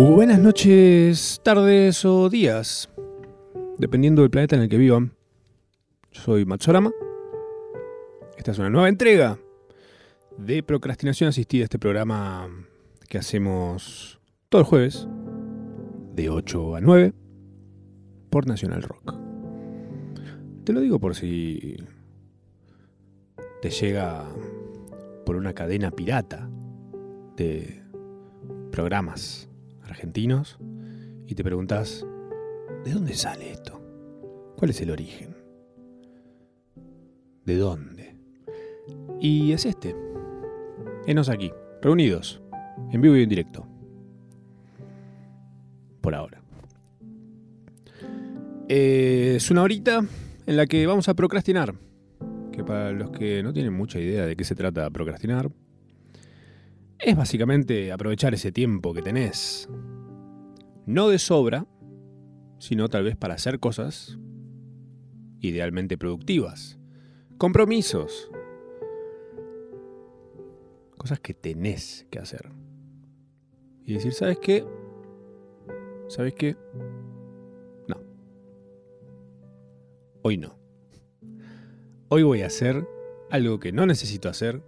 buenas noches, tardes o días, dependiendo del planeta en el que vivan. Yo soy Matsorama. Esta es una nueva entrega de Procrastinación Asistida, este programa que hacemos todos los jueves, de 8 a 9, por Nacional Rock. Te lo digo por si te llega por una cadena pirata de programas argentinos y te preguntas, ¿de dónde sale esto? ¿Cuál es el origen? ¿De dónde? Y es este. Enos aquí, reunidos, en vivo y en directo. Por ahora. Eh, es una horita en la que vamos a procrastinar. Que para los que no tienen mucha idea de qué se trata procrastinar, es básicamente aprovechar ese tiempo que tenés. No de sobra, sino tal vez para hacer cosas idealmente productivas. Compromisos. Cosas que tenés que hacer. Y decir, ¿sabes qué? ¿Sabes qué? No. Hoy no. Hoy voy a hacer algo que no necesito hacer,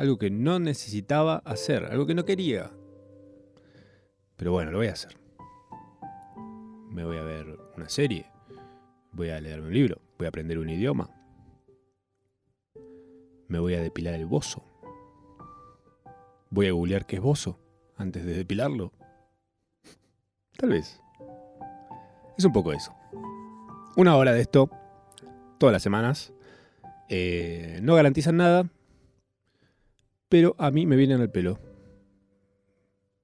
algo que no necesitaba hacer, algo que no quería. Pero bueno, lo voy a hacer. Me voy a ver una serie, voy a leer un libro, voy a aprender un idioma, me voy a depilar el bozo. Voy a googlear qué es bozo antes de depilarlo. Tal vez. Es un poco eso. Una hora de esto, todas las semanas. Eh, no garantizan nada, pero a mí me viene en el pelo.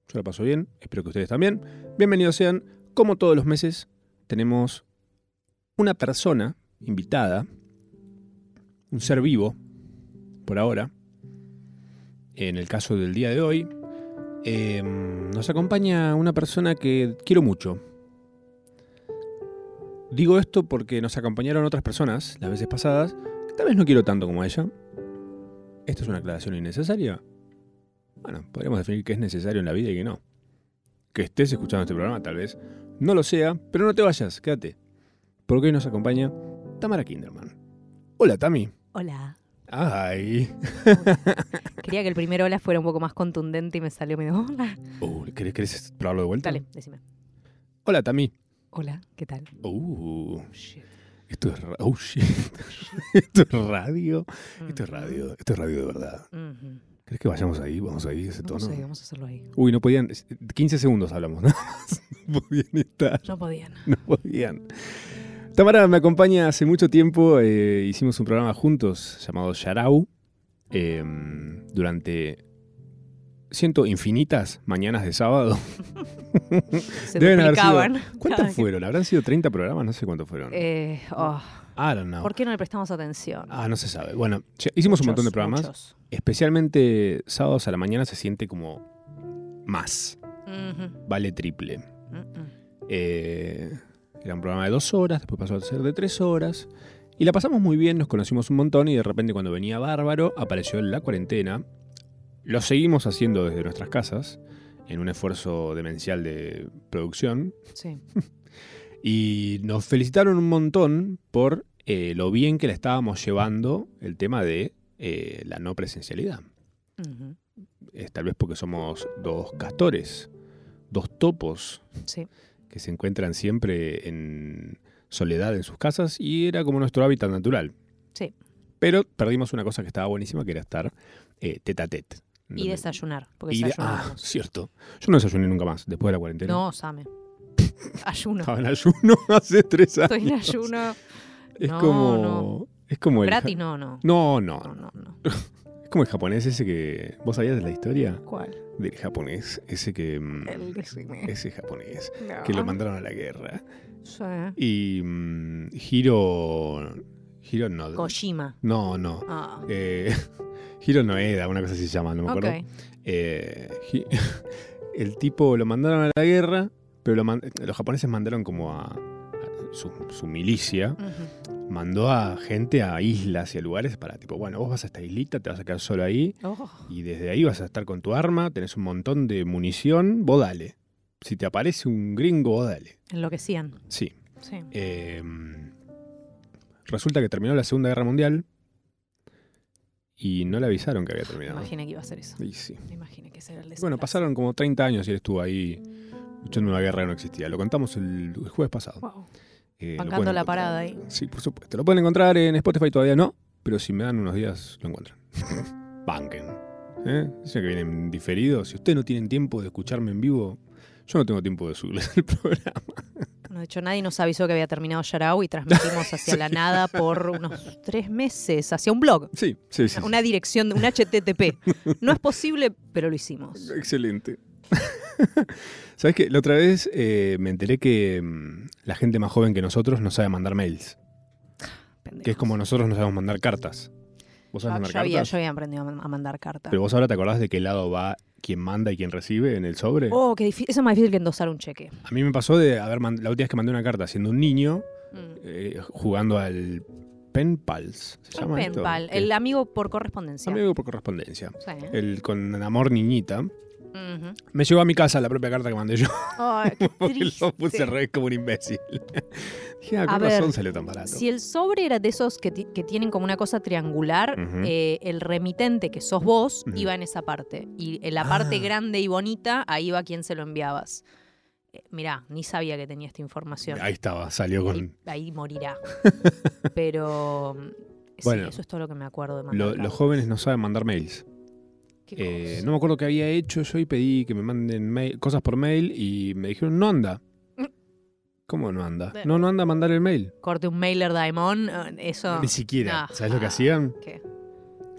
Yo la paso bien, espero que ustedes también. Bienvenidos sean. Como todos los meses, tenemos una persona invitada, un ser vivo, por ahora. En el caso del día de hoy, eh, nos acompaña una persona que quiero mucho. Digo esto porque nos acompañaron otras personas las veces pasadas, que tal vez no quiero tanto como ella. ¿Esto es una aclaración innecesaria? Bueno, podríamos definir que es necesario en la vida y que no. Que estés escuchando este programa tal vez no lo sea, pero no te vayas, quédate. Porque hoy nos acompaña Tamara Kinderman. Hola, Tami. Hola. Ay. Quería que el primer hola fuera un poco más contundente y me salió medio hola. Uh, ¿querés, querés probarlo de vuelta? Dale, decime. Hola, Tami. Hola, ¿qué tal? Uh, esto es, ra- oh, shit. esto es radio. Esto es radio. Esto es radio de verdad. ¿Crees que vayamos ahí? Vamos ahí, ese No tono. sé, vamos a hacerlo ahí. Uy, no podían. 15 segundos hablamos, ¿no? No podían estar. No podían. No podían. Tamara me acompaña hace mucho tiempo. eh, hicimos un programa juntos llamado Yarau. eh, durante ciento infinitas mañanas de sábado. Se Deben haber sido- ¿Cuántos Cada que- fueron? ¿Habrán sido 30 programas? No sé cuántos fueron. Eh, oh, I don't know. ¿Por qué no le prestamos atención? Ah, no se sabe. Bueno, hicimos un montón de programas. muchos. Especialmente sábados a la mañana se siente como más. Vale triple. Eh, era un programa de dos horas, después pasó a ser de tres horas. Y la pasamos muy bien, nos conocimos un montón y de repente cuando venía Bárbaro apareció la cuarentena. Lo seguimos haciendo desde nuestras casas en un esfuerzo demencial de producción. Sí. Y nos felicitaron un montón por eh, lo bien que le estábamos llevando el tema de eh, la no presencialidad. Es tal vez porque somos dos castores, dos topos Sí. que se encuentran siempre en soledad en sus casas y era como nuestro hábitat natural. Sí. Pero perdimos una cosa que estaba buenísima, que era estar eh, tete a tete. Y desayunar. Porque y de- ah, cierto. Yo no desayuné nunca más después de la cuarentena. No, Same. Ayuno. Estaba en ayuno hace tres años. Estoy en ayuno. Es No, como. no. Es como el. Gratis, no, no. No, no, No, no, no. Es como el japonés ese que. ¿Vos sabías de la historia? ¿Cuál? Del japonés. Ese que. mm, El. Ese japonés. Que lo mandaron a la guerra. Sí. Y. mm, Hiro. Hiro no. Kojima. No, no. Ah. Eh, Hiro Noeda, una cosa así se llama, no me acuerdo. ok. Eh, el tipo lo mandaron a la guerra, pero lo man- los japoneses mandaron como a, a su, su milicia, mandó a gente a islas y a lugares para, tipo, bueno, vos vas a esta islita, te vas a quedar solo ahí, Oh, y desde ahí vas a estar con tu arma, tenés un montón de munición, vos dale. si te aparece un gringo, dale. Enloquecían. Sí. Sí. Eh, resulta que terminó la Segunda Guerra Mundial y no le avisaron que había Me terminado. imaginé que iba a ser eso. Y sí. Me imaginé que ese era el Bueno, pasaron como 30 años y él estuvo ahí luchando una guerra que no existía. Lo contamos el, el jueves pasado. Wow. Eh, Bancando la parada ahí. Sí, por supuesto. Lo pueden encontrar en Spotify todavía no, pero si me dan unos días lo encuentran. Banquen. ¿Eh? Dicen que vienen diferidos. Si ustedes no tienen tiempo de escucharme en vivo, yo no tengo tiempo de subirles el programa. De hecho, nadie nos avisó que había terminado Yarao y transmitimos hacia la nada por unos tres meses, hacia un blog. Sí, sí, sí. Una dirección, un HTTP. No es posible, pero lo hicimos. Excelente. ¿Sabes qué? La otra vez eh, me enteré que mm, la gente más joven que nosotros no sabe mandar mails. Que es como nosotros no sabemos mandar cartas. ¿Vos sabés Ah, mandar yo, había, cartas? yo había aprendido a mandar cartas. Pero vos ahora te acordás de qué lado va quien manda y quien recibe en el sobre. Oh, qué difícil. Eso es más difícil que endosar un cheque. A mí me pasó de haber la última vez que mandé una carta siendo un niño Mm. eh, jugando al Pen Pals. ¿Se El llama esto? penpal, ¿Qué? el amigo por correspondencia. amigo por correspondencia. Sí. El con amor niñita. Me llegó a mi casa la propia carta que mandé yo. Porque lo puse al revés como un imbécil. Dije, ah, A con ver, razón salió tan barato. Si el sobre era de esos que, que tienen como una cosa triangular, eh, el remitente, que sos vos, iba en esa parte. Y en la parte Ah. grande y bonita, ahí va quien se lo enviabas. Eh, mirá, ni sabía que tenía esta información. Ahí estaba, salió con. ahí morirá. Pero mm, sí, Bueno, eso es todo lo que me acuerdo de mandar Lo- los jóvenes no saben mandar mails. Eh, no me acuerdo qué había hecho yo y pedí que me manden mail- cosas por mail y me dijeron, no anda. ¿Cómo no anda? De- No, no anda a mandar el mail. Corte un mailer Daimon, eh, eso. Ni siquiera. Ah, ¿Sabes lo que ah, hacían? ¿Qué?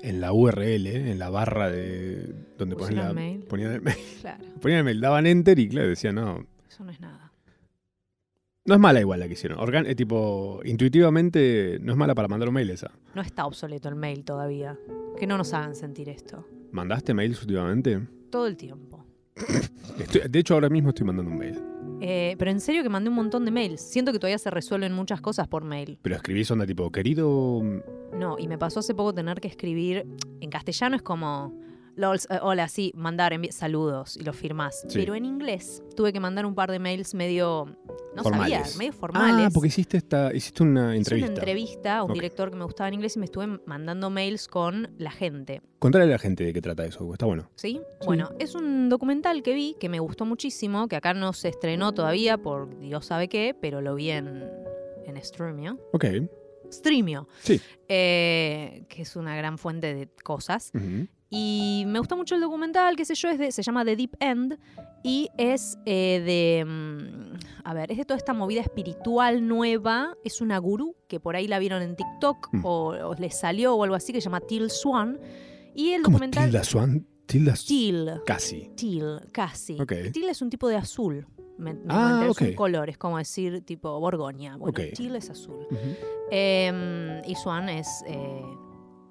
En la URL, eh, en la barra de donde ponían la, mail. ponían el mail. Claro, Ponían el mail, daban enter y claro, decían, no. eso no es nada. No es mala igual la que hicieron. Organ- eh, tipo, intuitivamente no es mala para mandar un mail esa. No está obsoleto el mail todavía. Que no nos hagan sentir esto. ¿Mandaste mails últimamente? Todo el tiempo. Estoy- de hecho, ahora mismo estoy mandando un mail. Eh, pero en serio que mandé un montón de mails. Siento que todavía se resuelven muchas cosas por mail. Pero escribís onda tipo, querido. No, y me pasó hace poco tener que escribir. En castellano es como. "Lols, eh, hola, sí, mandar saludos y lo firmás. Sí. Pero en inglés tuve que mandar un par de mails medio. No Formales. sabía, medio formales. Ah, porque hiciste esta, hiciste una Hice entrevista. una entrevista a un director que me gustaba en inglés y me estuve mandando mails con la gente. Contale a la gente de qué trata eso, está bueno. ¿Sí? Bueno, es un documental que vi que me gustó muchísimo, que acá no se estrenó todavía por Dios sabe qué, pero lo vi en, en Streamio. Ok. Streamio. Sí. Eh, que es una gran fuente de cosas. Ujú. Y me gustó mucho el documental, qué sé yo, es de- se llama The Deep End y es eh, de, mm, a ver, es de toda esta movida espiritual nueva, es una gurú que por ahí la vieron en TikTok Mm. o, o les salió o algo así que se llama Till Swan y el ¿Cómo documental Tilda Swan? Tilda Till, Casi. Till, casi. Ok. Till es un tipo de azul. Me, me Ah, enteré, es un color, es como decir tipo Borgoña. Bueno, Ok. Till es azul. Eh, y Swan es, eh,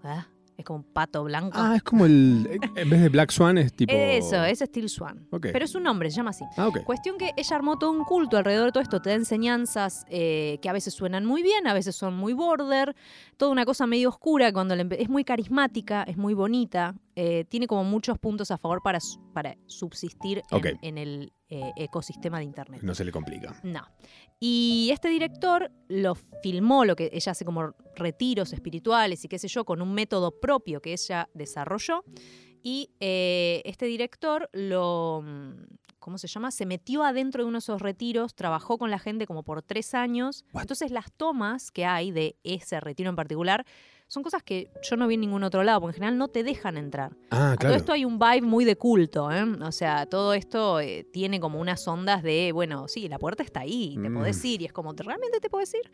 ¿ah? Es como un pato blanco. Ah, es como el. En vez de Black Swan es tipo. Eso, es Till Swan. Ok. Pero es un nombre, se llama así. Ah, ok. Cuestión que ella armó todo un culto alrededor de todo esto, te da enseñanzas eh, que a veces suenan muy bien, a veces son muy border, toda una cosa medio oscura, cuando le es muy carismática, es muy bonita, eh, tiene como muchos puntos a favor para, para subsistir en el eh, ecosistema de Internet. No se le complica. No. Y este director lo filmó, lo que ella hace como retiros espirituales y qué sé yo, con un método propio que ella desarrolló. Y eh, este director lo, mm, ¿cómo se llama? Se metió adentro de uno de esos retiros, trabajó con la gente como por tres años. What? Entonces las tomas que hay de ese retiro en particular son cosas que yo no vi en ningún otro lado, porque en general no te dejan entrar. Ah, A todo claro. esto hay un vibe muy de culto, ¿eh? O sea, todo esto eh, tiene como unas ondas de, bueno, sí, la puerta está ahí, te Mm. podés ir. Y es como, ¿realmente te podés ir?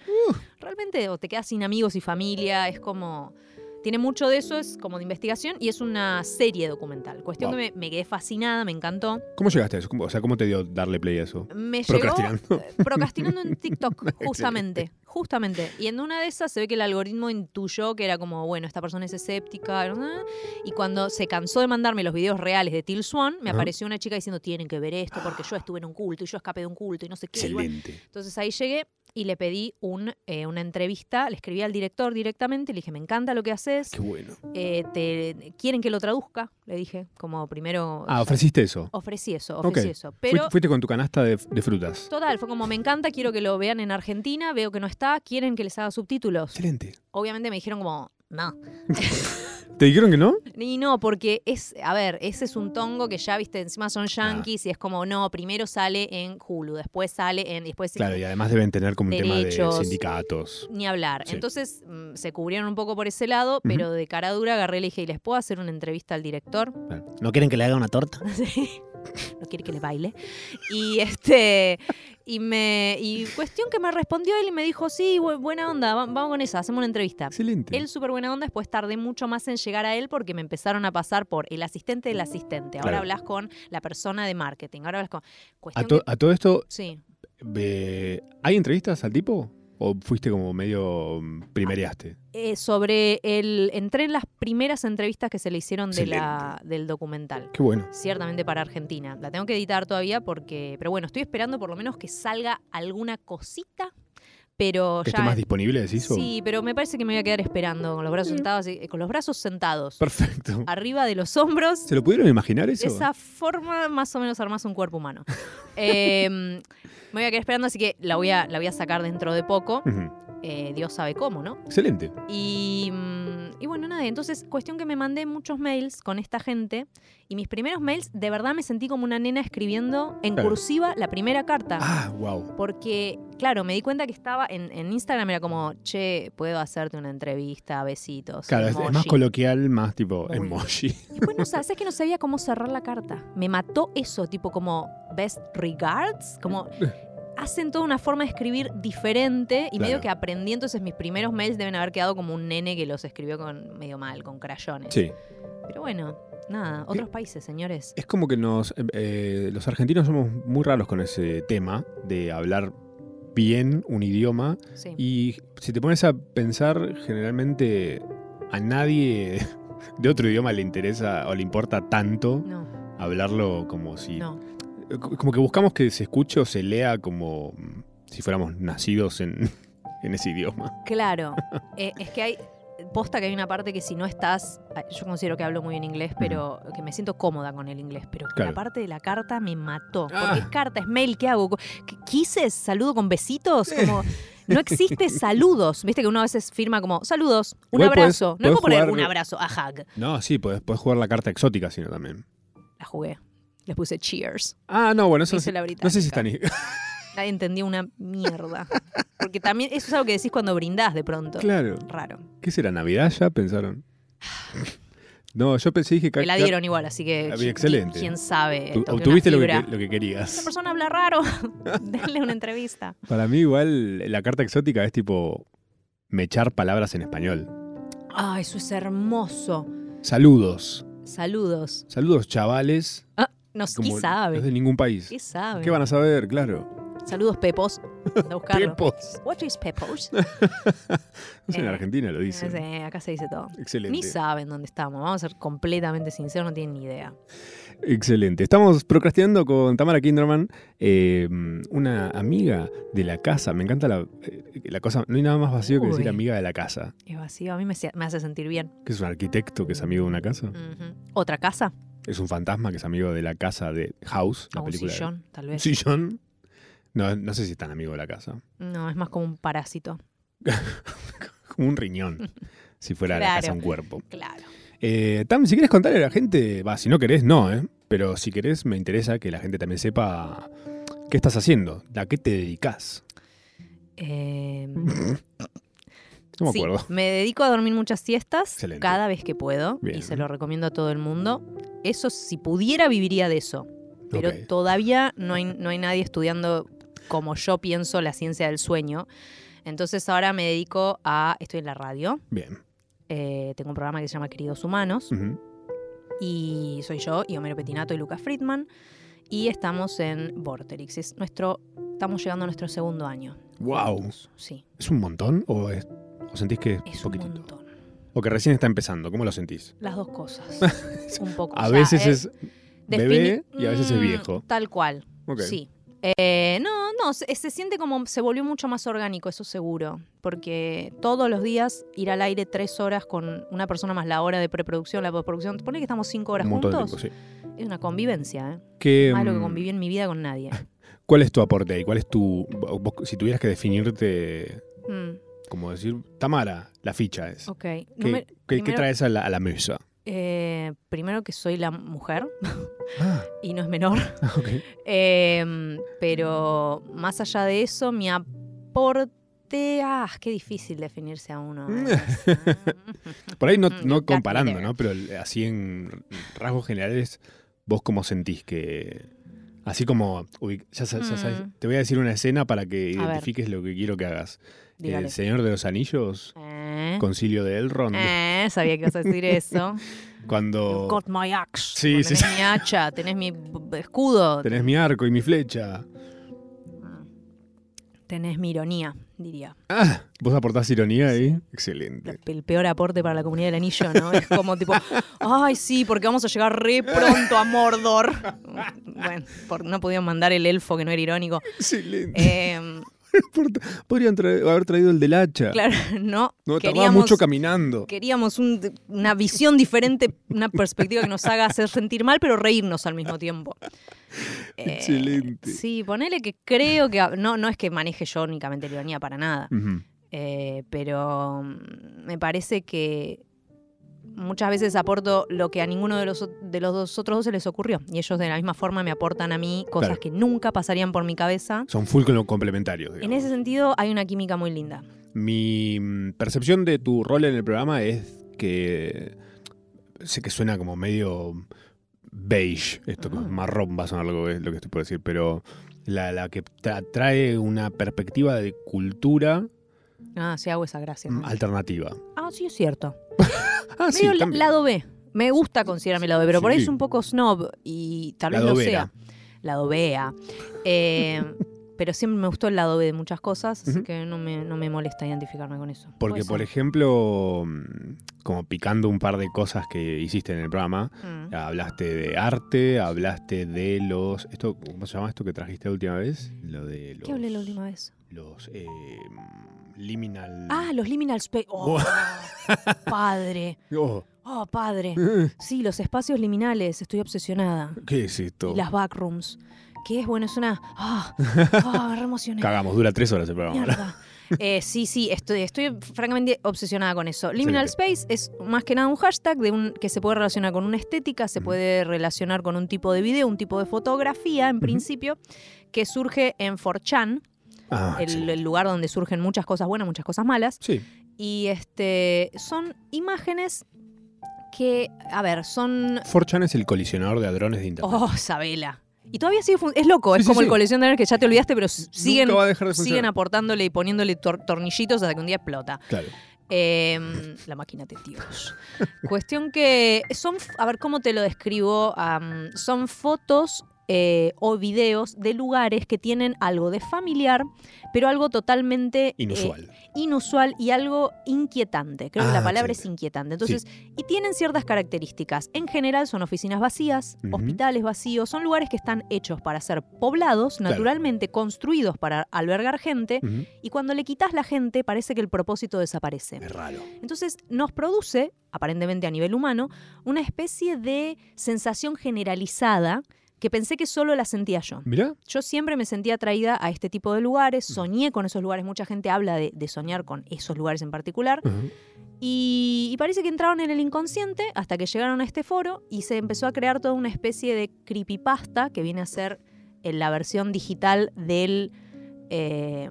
Realmente, o te quedas sin amigos y familia, es como... Tiene mucho de eso, es como de investigación y es una serie documental. Cuestión Wow. que me, me quedé fascinada, me encantó. ¿Cómo llegaste a eso? ¿Cómo- O sea, ¿cómo te dio darle play a eso? Me llegó Procrastinando. eh, procrastinando en TikTok, justamente. Justamente. Y en una de esas se ve que el algoritmo intuyó que era como, bueno, esta persona es escéptica. Y cuando se cansó de mandarme los videos reales de Till Swan, me apareció una chica diciendo, tienen que ver esto porque yo estuve en un culto y yo escapé de un culto y no sé qué. Bueno, Excelente. entonces ahí llegué. Y le pedí un, eh, una entrevista, le escribí al director directamente, le dije, me encanta lo que haces, Qué bueno. eh, te, quieren que lo traduzca, le dije, como primero... Ah, ofreciste eso. Ofrecí eso, ofrecí eso. Fuiste- Pero Fuiste con tu canasta de, de frutas. total, fue como, me encanta, quiero que lo vean en Argentina, veo que no está, quieren que les haga subtítulos. Excelente. Obviamente me dijeron como, no. ¿Te dijeron que no? Y no, porque es, a ver, ese es un tongo que ya, viste, encima son yankees y es como, no, primero sale en Hulu, después sale en, después Claro, y además deben tener como un tema de sindicatos. ni hablar. Sí. Entonces mm, se cubrieron un poco por ese lado, pero de cara dura agarré y le dije, ¿y les puedo hacer una entrevista al director? ¿No quieren que le haga una torta? Sí. no quiere que le baile. Y este y me y cuestión que me respondió él y me dijo, sí, bu- buena onda, va- vamos con esa, hacemos una entrevista. Excelente. Él súper buena onda, después tardé mucho más en llegar a él porque me empezaron a pasar por el asistente del asistente. Ahora Claro. hablas con la persona de marketing. Ahora hablas con... a, Cuestión to- que- a todo esto, Sí. ve- ¿hay entrevistas al tipo? ¿O fuiste como medio mm, primereaste? Eh, sobre el... Entré en las primeras entrevistas que se le hicieron de la, del documental. Qué bueno. Ciertamente para Argentina. La tengo que editar todavía porque... Pero bueno, estoy esperando por lo menos que salga alguna cosita. Pero ¿Que ya... esté más disponible, decís? o- Sí, pero me parece que me voy a quedar esperando con los brazos sentados, así- con los brazos sentados, Perfecto. arriba de los hombros. ¿Se lo pudieron imaginar eso? De esa forma más o menos armas un cuerpo humano. Eh, me voy a quedar esperando, así que la voy a, la voy a sacar dentro de poco. Eh, Dios sabe cómo, ¿no? Excelente. Y, mm, y bueno, nada, entonces cuestión que me mandé muchos mails con esta gente y mis primeros mails de verdad me sentí como una nena escribiendo en Claro. cursiva la primera carta. Ah, wow. Porque, claro, me di cuenta que estaba en, en Instagram, era como, che, puedo hacerte una entrevista, besitos. Claro, es, es más emoji". coloquial, más tipo Muy emoji. Y después no sabes, es que no sabía cómo cerrar la carta. Me mató eso, tipo como best regards, como hacen toda una forma de escribir diferente y medio que aprendí, entonces mis primeros mails deben haber quedado como un nene que los escribió con medio mal, con crayones. Sí. Pero bueno, nada, otros países, señores. Es como que nos, eh, eh, los argentinos somos muy raros con ese tema de hablar bien un idioma Sí. y si te pones a pensar, generalmente a nadie de otro idioma le interesa o le importa tanto No, hablarlo como si... no. Como que buscamos que se escuche o se lea como si fuéramos nacidos en, en ese idioma. Claro, eh, es que hay. Posta que hay una parte que si no estás, ah, yo considero que hablo muy bien inglés, pero que me siento cómoda con el inglés, pero Claro. la parte de la carta me mató. Porque Ah. es carta, es mail, ¿qué hago? ¿Qué- ¿Quises? ¿Saludo con besitos? Como, no existe saludos. Viste que uno a veces firma como saludos, un podés- abrazo. no podés puedo poner jugar- un abrazo, a hug. No, sí, podés jugar la carta exótica, sino también. La jugué. Les puse cheers. Ah, no, bueno, eso no Hice la no sé si británica. está ni... Nadie entendía una mierda. Porque también eso es algo que decís cuando brindás de pronto. claro. Raro. ¿Qué será? ¿Navidad ya? Pensaron. No, yo pensé, dije... Me la dieron igual, así que. Ah, excelente. ¿Quién sabe? Obtuviste lo que, que- lo que Esa querías. persona habla raro. Denle una entrevista. Para mí igual la carta exótica es tipo mechar palabras en español. Ah, eso es hermoso. Saludos. Saludos. Saludos, chavales. Ah, no, ¿qué Como no es sabe? de ningún país. ¿Qué sabe? ¿Qué van a saber? Claro. Saludos, Pepos. A buscarlo. Pepos. What is Pepos? No sé, en Eh, Argentina lo dicen. acá se dice todo. Excelente. Ni saben dónde estamos. Vamos a ser completamente sinceros, no tienen ni idea. Excelente. Estamos procrastinando con Tamara Kinderman, eh, una amiga de la casa. Me encanta la, eh, la cosa. No hay nada más vacío que decir amiga de la casa. Es vacío. A mí me, hace- me hace sentir bien. Que es un arquitecto que es amigo de una casa. ¿Otra casa? Es un fantasma que es amigo de la casa de House, la ¿O un película. de- sillón, tal vez? ¿Un sillón? No, no sé si es tan amigo de la casa. No, es más como un parásito. Como un riñón, si fuera la casa un cuerpo. Claro. Eh, Tam, si quieres contarle a la gente, va, si no querés, no, ¿eh? Pero si querés, me interesa que la gente también sepa qué estás haciendo, a qué te dedicas. Eh, No me sí, acuerdo. me dedico a dormir muchas siestas Excelente. cada vez que puedo Bien. y se lo recomiendo a todo el mundo. Eso, si pudiera, viviría de eso. Pero todavía no hay, no hay nadie estudiando como yo pienso la ciencia del sueño. Entonces ahora me dedico a... Estoy en la radio. Bien. eh, tengo un programa que se llama Queridos Humanos. Y soy yo, y Homero Petinato y Lucas Friedman. Y estamos en Vorterix. Es nuestro, estamos llegando a nuestro segundo año. Wow. Sí, ¿Es un montón o, es- o sentís que es, es un poquitito? montón. O que recién está empezando, ¿cómo lo sentís? Las dos cosas. un poco. A o sea, veces eh, es bebé y a veces es Mm, viejo. Tal cual. Sí. Eh, no, no, se, se siente como se volvió mucho más orgánico, eso seguro. Porque todos los días ir al aire tres horas con una persona más la hora de preproducción, la postproducción. Pone que estamos cinco horas juntos. tiempo, sí. Es una convivencia, ¿eh? ¿Qué, Más de lo que mm, conviví en mi vida con nadie. ¿Cuál es tu aporte ahí? ¿Cuál es tu. vos- si tuvieras que definirte, Mm, como decir, Tamara, la ficha es. ok. ¿Qué, traes a la, a la mesa? eh, primero que soy la mujer Ah, y no es menor. Eh, pero más allá de eso, mi aporte. Ah, qué difícil definirse a uno. Por ahí no, Mm, no comparando. ¿no? Pero así en rasgos generales, ¿vos cómo sentís que.? Así como. ya ya sabes, Mm. te voy a decir una escena para que identifiques lo que quiero que hagas. Dígale. El Señor de los Anillos, Eh, Concilio de Elrond, eh, sabía que ibas a decir eso. cuando You've got my axe. Sí, sí, tenés mi hacha, tenés mi escudo. tenés mi arco y mi flecha. Tenés mi ironía, diría. Ah, ¿vos aportás ironía ahí? Excelente. El peor aporte para la comunidad del anillo, ¿no? Es como tipo, ay, sí, porque vamos a llegar re pronto a Mordor. Bueno, por- no pudieron mandar el elfo que no era irónico. Excelente. Eh, Podrían haber traído el del hacha. claro, no. No, tardaba queríamos, mucho caminando. queríamos un- una visión diferente, una perspectiva que nos haga hacer sentir mal, pero reírnos al mismo tiempo. Eh, Excelente. Sí, ponele que creo que. No, no es que maneje yo únicamente la ironía para nada. Eh, pero mm, me parece que muchas veces aporto lo que a ninguno de los, de los dos otros dos se les ocurrió. Y ellos de la misma forma me aportan a mí cosas Claro. que nunca pasarían por mi cabeza. Son full complementarios. En ese sentido hay una química muy linda. Mi mm, percepción de tu rol en el programa es que sé que suena como medio beige, esto es Ah. marrón va a sonar lo que, lo que estoy por decir, pero la, la que tra- trae una perspectiva de cultura Ah, sí hago esa gracia. mm, ¿no? alternativa. Ah, sí es cierto. Ah, sí, Medio la- también. lado B. Me gusta considerarme lado B, pero por ahí es un poco snob y tal vez Lado lo vera. sea. Lado B. Eh, pero siempre me gustó el lado B de muchas cosas, así que no me, no me molesta identificarme con eso. Porque, por ejemplo, mm, como picando un par de cosas que hiciste en el programa, Mm. hablaste de arte, hablaste de los... Esto, ¿Cómo se llama esto que trajiste la última vez? Lo de los... ¿Qué hablé la última vez? Los eh, liminal... Ah, los liminal space. Oh, padre. Oh, Oh, padre. Sí, los espacios liminales. Estoy obsesionada. ¿Qué es esto? Y las backrooms. ¿Qué es? Bueno, es una. Ah, re emocioné. Cagamos, dura tres horas el programa. Eh, sí, sí, estoy, estoy francamente obsesionada con eso. Liminal Space es más que nada un hashtag de un, que se puede relacionar con una estética, se puede relacionar con un tipo de video, un tipo de fotografía, en principio, que surge en 4chan, Ah, el, el lugar donde surgen muchas cosas buenas, muchas cosas malas. Sí, Y este son imágenes que, a ver, son. 4chan es el colisionador de hadrones de internet. Oh, Sabela. Y todavía sigue Es loco, Sí, es sí, como el sí. coleccionador que ya te olvidaste, pero siguen, de siguen aportándole y poniéndole tor- tornillitos hasta que un día explota. Claro. Eh, la máquina de Dios. Cuestión que son, a ver, ¿cómo te lo describo? Son fotos eh, o videos de lugares que tienen algo de familiar, pero algo totalmente eh, Inusual. inusual y algo inquietante. Creo que Ah, la palabra es inquietante. Entonces, y tienen ciertas características. En general son oficinas vacías, hospitales vacíos, son lugares que están hechos para ser poblados, Claro. naturalmente construidos para albergar gente, y cuando le quitas la gente parece que el propósito desaparece. Es raro. Entonces nos produce, aparentemente a nivel humano, una especie de sensación generalizada que pensé que solo la sentía yo. Mirá. Yo siempre me sentía atraída a este tipo de lugares, soñé con esos lugares, mucha gente habla de, de soñar con esos lugares en particular, y, y parece que entraron en el inconsciente hasta que llegaron a este foro y se empezó a crear toda una especie de creepypasta que viene a ser en la versión digital del, eh,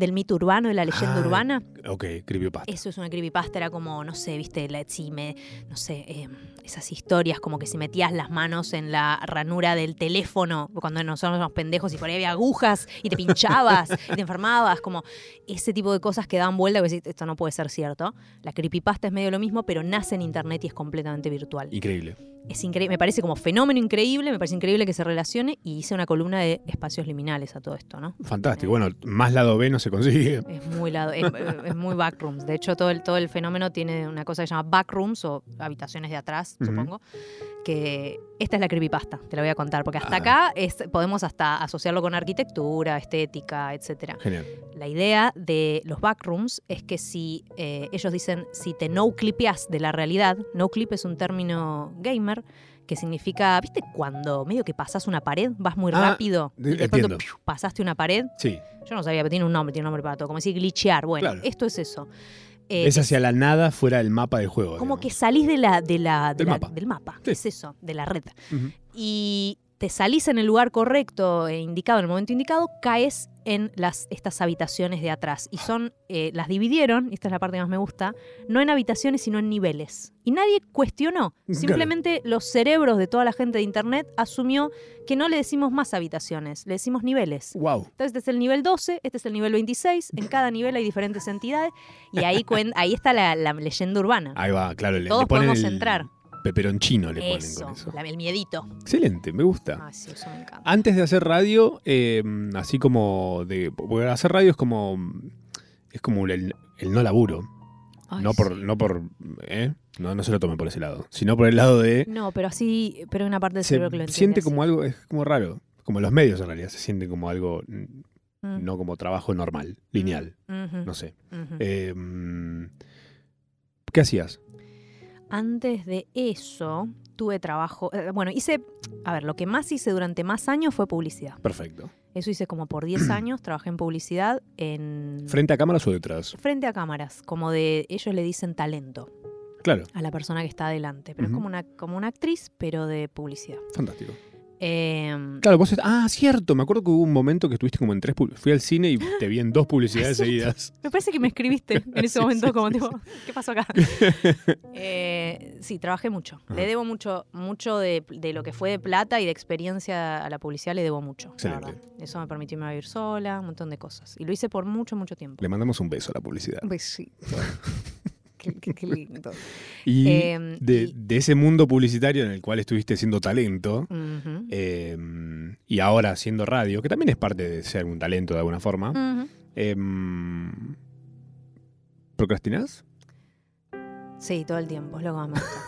del mito urbano, de la leyenda Ah, urbana. Ok, creepypasta. Eso es una creepypasta, era como, no sé, viste, la, si me, no sé, eh, esas historias como que si metías las manos en la ranura del teléfono, cuando nosotros éramos pendejos y por ahí había agujas y te pinchabas y te enfermabas, como ese tipo de cosas que daban vuelta y decís, esto no puede ser cierto. La creepypasta es medio lo mismo, pero nace en internet y es completamente virtual. Increíble. Es increíble, me parece como fenómeno increíble, me parece increíble que se relacione y hice una columna de espacios liminales a todo esto, ¿no? Fantástico. Bueno, más lado B no se consigue. Es muy lado, es, es muy backrooms. De hecho, todo el, todo el fenómeno tiene una cosa que se llama backrooms o habitaciones de atrás, supongo, que esta es la creepypasta, te la voy a contar, porque hasta Ah. acá es, podemos hasta asociarlo con arquitectura, estética, etcétera. Genial. La idea de los backrooms es que si eh, ellos dicen si te no clipeas de la realidad, no clip es un término gamer que significa, ¿viste cuando medio que pasas una pared, vas muy Ah, rápido y de- pasaste una pared? Sí. Yo no sabía, pero tiene un nombre, tiene un nombre para todo, como decir glitchear. Bueno, Claro. esto es eso. Eh, es hacia la nada fuera del mapa del juego. como que salís de la, de la, de Del la- mapa. del mapa. Sí. Es eso, de la red. Y te salís en el lugar correcto e indicado, en el momento indicado, caes en las, estas habitaciones de atrás. Y son, eh, las dividieron, y esta es la parte que más me gusta, no en habitaciones, sino en niveles. Y nadie cuestionó. Simplemente los cerebros de toda la gente de Internet asumió que no le decimos más habitaciones, le decimos niveles. Wow. Entonces, este es el nivel 12, este es el nivel 26. En cada nivel hay diferentes entidades. Y ahí, ahí está la, la leyenda urbana. Ahí va, claro. Le, Todos le podemos el entrar. Peperonchino le ponen Eso, con eso. la- el miedito. Excelente, me gusta. Ah, sí, eso me encanta. Antes de hacer radio, eh, así como de. porque hacer radio es como. Es como el, el no laburo. Ay, no por. sí. No por. ¿eh? No, no se lo tomen por ese lado. Sino por el lado de. No, pero así, pero hay una parte del Se cerebro que lo entiende siente así. como algo. Es como raro. Como los medios en realidad. Se siente como algo. mm, Mm, No como trabajo normal, lineal. ujú, No sé. Eh, mm, ¿Qué hacías? Antes de eso, tuve trabajo. eh, bueno, hice. A ver, lo que más hice durante más años fue publicidad. Perfecto. Eso hice como por 10 años. Trabajé en publicidad en. ¿Frente a cámaras o detrás? frente a cámaras, como de. Ellos le dicen talento Claro, a la persona que está adelante. Pero es como una, como una actriz, pero de publicidad. fantástico. Em, Claro, vos. est- Ah, cierto. Me acuerdo que hubo un momento que estuviste como en tres. pub- Fui al cine y te vi en dos publicidades seguidas. Me parece que me escribiste en ese Sí, momento, sí, como sí, tipo, ¿qué pasó acá? Eh, sí, trabajé mucho. Ajá. Le debo mucho, mucho de, de lo que fue de plata y de experiencia a la publicidad, le debo mucho. Excelente. Eso me permitió irme a vivir sola, un montón de cosas. Y lo hice por mucho, mucho tiempo. Le mandamos un beso a la publicidad. Pues sí. Qué, qué- qué lindo. Y Em, de, y- de ese mundo publicitario en el cual estuviste siendo talento, em, y ahora siendo radio, que también es parte de ser un talento de alguna forma, Ujú. em, ¿procrastinás? Sí, todo el tiempo, es lo que más me gusta.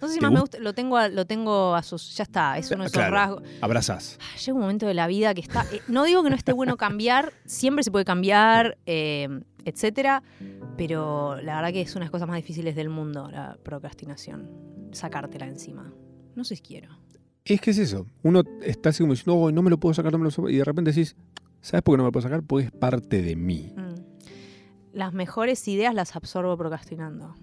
No sé si ¿Te más me gusta? lo tengo, a- lo tengo a sus. Ya está, es uno de esos Claro. rasgos. ¿Abrazás? Ah, Llega un momento de la vida que está. eh, no digo que no esté bueno cambiar, siempre se puede cambiar, etcétera, pero la verdad que es una de las cosas más difíciles del mundo, la procrastinación. Sacártela encima. No sé si quiero. Es que es eso. Uno está así como diciendo, "Oh, no me lo puedo sacar, no me lo puedo sacar", Y de repente decís, ¿sabes por qué no me lo puedo sacar? Porque es parte de mí. Mm. Las mejores ideas las absorbo procrastinando.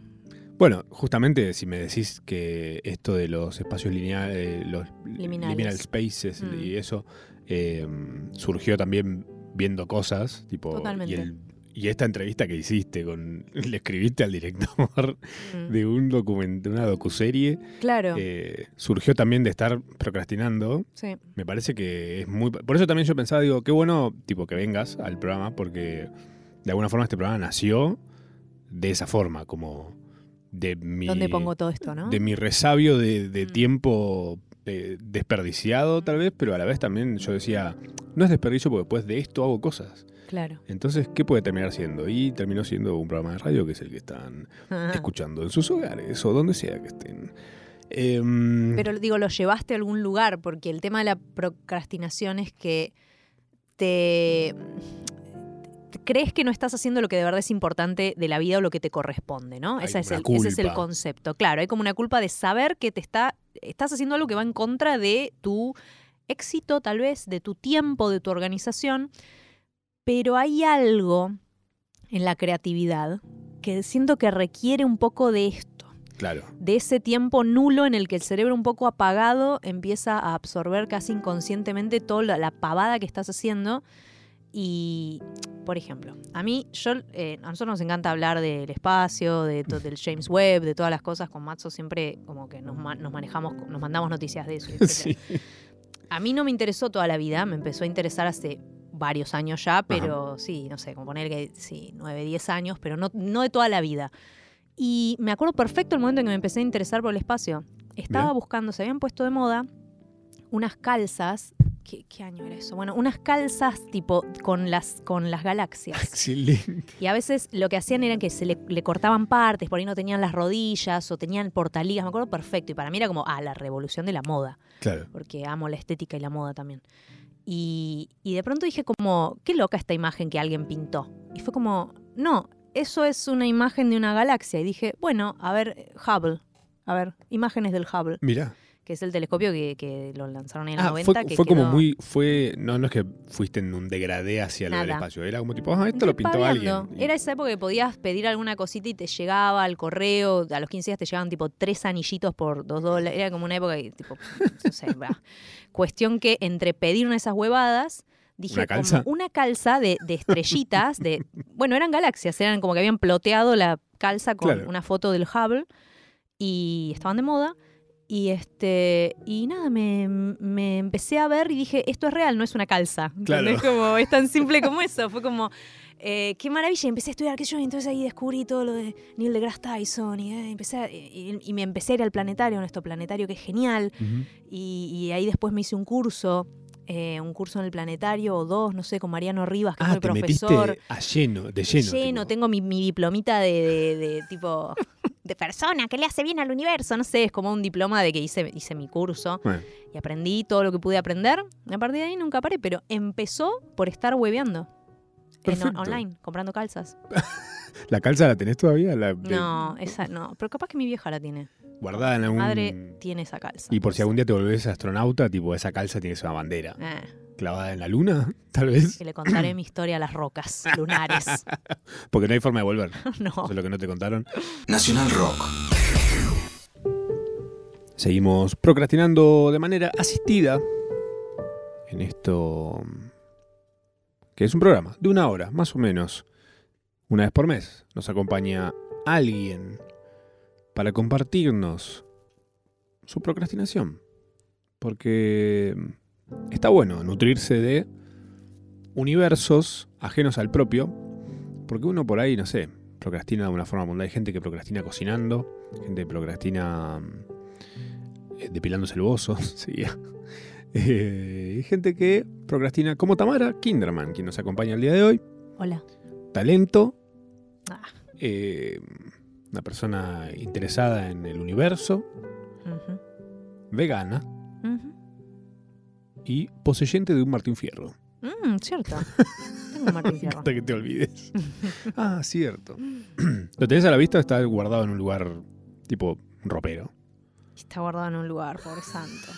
Bueno, justamente si me decís que esto de los espacios lineales, los Liminales. liminal spaces Mm. y eso, eh, surgió también viendo cosas, tipo, Totalmente. y, el- y esta entrevista que hiciste con, le escribiste al director Mm. de un documento, una docuserie, Claro, eh, surgió también de estar procrastinando. sí. Me parece que es muy... Por eso también yo pensaba, digo, qué bueno, tipo, que vengas al programa, porque de alguna forma este programa nació de esa forma, como de mi... ¿Dónde pongo todo esto, no? de mi resabio de, de Mm. tiempo eh, desperdiciado tal vez, pero a la vez también yo decía, no es desperdicio porque después de esto hago cosas. Claro. Entonces, ¿qué puede terminar siendo? Y terminó siendo un programa de radio que es el que están escuchando en sus hogares o donde sea que estén. Em, Pero digo, lo llevaste a algún lugar, porque el tema de la procrastinación es que te, crees que no estás haciendo lo que de verdad es importante de la vida o lo que te corresponde, ¿no? Esa es una el, ese es el concepto. Claro, hay como una culpa de saber que te está, estás haciendo algo que va en contra de tu éxito, tal vez, de tu tiempo, de tu organización. Pero hay algo en la creatividad que siento que requiere un poco de esto claro, de ese tiempo nulo en el que el cerebro un poco apagado empieza a absorber casi inconscientemente toda la, pavada que estás haciendo. Y, por ejemplo, a mí, yo, eh, a nosotros nos encanta hablar del espacio, de, del James Webb, de todas las cosas. Con Matzo siempre como que nos, ma- nos manejamos, nos mandamos noticias de eso. sí. A mí no me interesó toda la vida, me empezó a interesar hace varios años ya, pero sí, no sé, como poner que sí, 9, 10 años, pero no, no de toda la vida. Y me acuerdo perfecto el momento en que me empecé a interesar por el espacio. Estaba Bien. buscando, se habían puesto de moda unas calzas ¿qué, qué año era eso? Bueno, unas calzas tipo con las, con las galaxias. Excelente. Y a veces lo que hacían era que se le, le cortaban partes, por ahí no tenían las rodillas o tenían portaligas, me acuerdo perfecto. Y para mí era como, ah, la revolución de la moda, Claro. porque amo la estética y la moda también. Y, y de pronto dije como, qué loca esta imagen que alguien pintó. Y fue como, no, eso es una imagen de una galaxia. Y dije, bueno, a ver, Hubble. A ver, imágenes del Hubble, Mira. Que es el telescopio que, que lo lanzaron en Ah, 90. fue, que fue como muy. fue No, no es que fuiste en un degradé hacia Nada. espacio. Era como tipo, ah, esto lo pintó alguien. Era esa época que podías pedir alguna cosita y te llegaba al correo. A los 15 días te llegaban tipo tres anillitos por dos dólares. Era como una época que, tipo, no sé. Cuestión que entre pedir una de esas huevadas, dije ¿Una calza? como una calza de, de estrellitas, de. Bueno, eran galaxias, eran como que habían ploteado la calza con Claro. una foto del Hubble y estaban de moda. Y este y nada, me, me empecé a ver y dije, esto es real, no es una calza. Claro. ¿Entendés? Como, es tan simple como eso. Fue como, eh, qué maravilla. Empecé a estudiar, sé yo, y entonces ahí descubrí todo lo de Neil deGrasse Tyson. Y, eh, empecé a- y, y me empecé a ir al planetario, nuestro planetario que es genial. Y ahí después me hice un curso, eh, un curso en el planetario o dos, no sé, con Mariano Rivas, que Ah, fue te profesor. metiste a lleno, de lleno. Lleno, tipo. tengo mi, mi diplomita de, de- de tipo de persona que le hace bien al universo, no sé, es como un diploma de que hice, hice mi curso Bueno, y aprendí todo lo que pude aprender. A partir de ahí nunca paré, pero empezó por estar hueveando. En, online, comprando calzas. ¿La calza la tenés todavía? La, No, esa no. Pero capaz que mi vieja la tiene. Guardada en Mi algún. madre tiene esa calza. Y por si algún día te volvés astronauta, tipo, esa calza tiene que ser una bandera. Eh, ¿Clavada en la luna? Tal vez. y le contaré mi historia a las rocas lunares. Porque no hay forma de volver. no. Eso es lo que no te contaron. Nacional Rock. Seguimos procrastinando de manera asistida en esto que es un programa de una hora, más o menos. Una vez por mes nos acompaña alguien para compartirnos su procrastinación. Porque está bueno nutrirse de universos ajenos al propio. Porque uno por ahí, no sé, procrastina de una forma mundial. Hay gente que procrastina cocinando, gente que procrastina eh, depilándose el bozo, sí. Eh, hay gente que procrastina como Tamara Kinderman, quien nos acompaña el día de hoy. Hola. Talento, Ah, eh, una persona interesada en el universo, vegana y poseyente de un Martín Fierro. Mm, cierto. Tengo un Martín Fierro. Hasta que te olvides. ah, cierto. ¿Lo tenés a la vista o está guardado en un lugar tipo ropero? Está guardado en un lugar, pobre santo.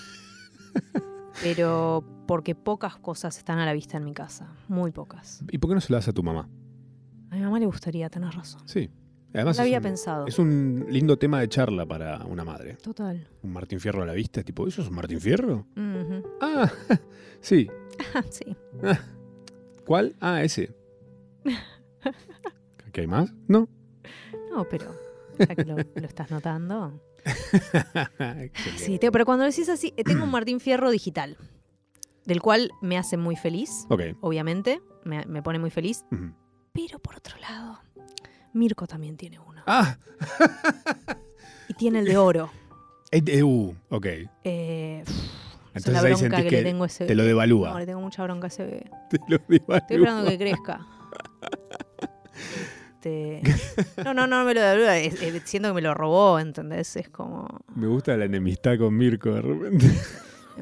Pero porque pocas cosas están a la vista en mi casa. Muy pocas. ¿Y por qué no se lo das a tu mamá? A mi mamá le gustaría, tenés razón. Sí. No Además lo es había un- pensado. Es un lindo tema de charla para una madre. Total. Un Martín Fierro a la vista, tipo, ¿eso es un Martín Fierro? Ujú. Ah, sí. sí. ¿Cuál? Ah, ese. ¿Qué hay más? No. No, pero ya que lo, lo estás notando. Sí, te- pero cuando decís así, eh, tengo un Martín Fierro digital, del cual me hace muy feliz, Ok. obviamente, me, me pone muy feliz. Pero por otro lado, Mirko también tiene uno. Ah, Y tiene el de oro. uh, ok. Eh, Entonces ahí sentís que, que le tengo ese te lo devalúa. No, le tengo mucha bronca a ese bebé. Te lo devalúa. Estoy esperando que crezca. Este, No, no, no me lo devalúa. Siento que me lo robó, ¿entendés? Es como. Me gusta la enemistad con Mirko de repente.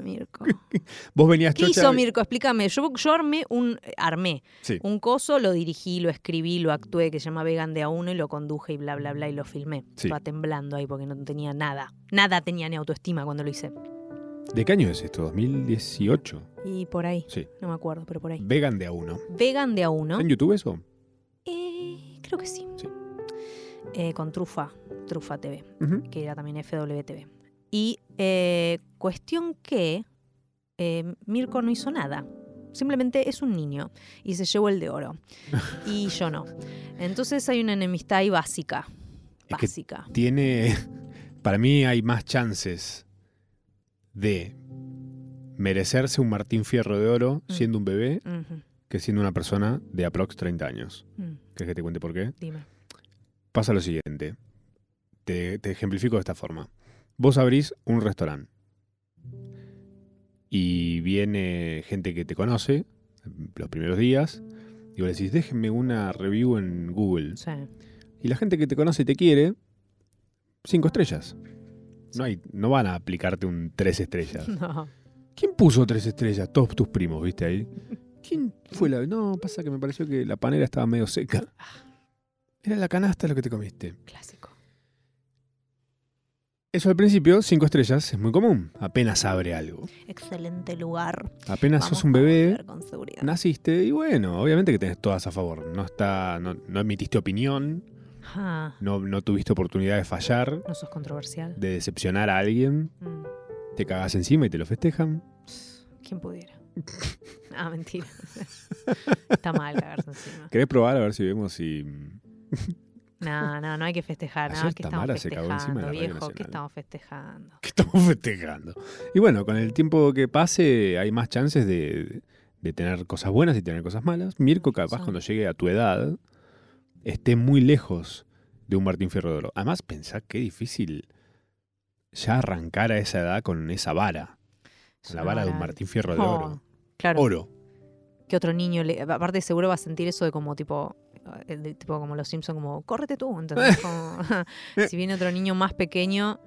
Mirko. Vos venías ¿Qué chocha- hizo Mirko? Explícame. Yo, yo armé un. Armé Sí. un coso, lo dirigí, lo escribí, lo actué, que se llama Vegan de a uno, y lo conduje y bla, bla, bla, y lo filmé. Sí. Estaba temblando ahí porque no tenía nada. Nada tenía ni autoestima cuando lo hice. ¿De qué año es esto? 2018. Y por ahí. Sí. No me acuerdo, pero por ahí. Vegan de a uno. Vegan de a uno. ¿Está en YouTube eso? Eh, creo que sí. Sí. Eh, con Trufa, Trufa TV, que era también FWTV. Y eh, cuestión que eh, Mirko no hizo nada. Simplemente es un niño y se llevó el de oro. y yo no. Entonces hay una enemistad ahí básica. Es que Básica. tiene. Para mí hay más chances de merecerse un Martín Fierro de Oro Mm. siendo un bebé que siendo una persona de aprox 30 años. mm, ¿Querés que te cuente por qué? dime. Pasa lo siguiente. Te, te ejemplifico de esta forma. Vos abrís un restaurante. y viene gente que te conoce los primeros días y vos decís, déjenme una review en Google. Sí. Y la gente que te conoce y te quiere, cinco estrellas. No, hay, no van a aplicarte un tres estrellas. No. ¿Quién puso tres estrellas? Todos tus primos, ¿viste ahí? ¿Quién fue la.? No, pasa que me pareció que la panera estaba medio seca. Era la canasta lo que te comiste. Clásico. Eso al principio, cinco estrellas, es muy común. Apenas abre algo. Excelente lugar. Apenas Vamos sos un bebé, Con naciste y bueno, obviamente que tenés todas a favor. No está, no, no emitiste opinión, no, no tuviste oportunidad de fallar, no sos controversial. de decepcionar a alguien, Mm, te cagás encima y te lo festejan. ¿Quién pudiera? Ah, mentira. Está mal cagarse encima. ¿Querés probar a ver si vemos si. No, no, no hay que festejar. No, Ayer ¿Qué estamos Tamara se cagó encima de festejando, la Radio viejo? ¿Qué estamos festejando? que estamos festejando? Y bueno, con el tiempo que pase, hay más chances de, de tener cosas buenas y tener cosas malas. Mirko, capaz, cuando llegue a tu edad, esté muy lejos de un Martín Fierro de Oro. Además, pensá qué difícil ya arrancar a esa edad con esa vara. Es La vara de un Martín Fierro de Oh, Oro. Claro. Oro. que otro niño le aparte seguro va a sentir eso de como tipo de- tipo como los Simpson como córrete tú ¿entendés? Como, si viene otro niño más pequeño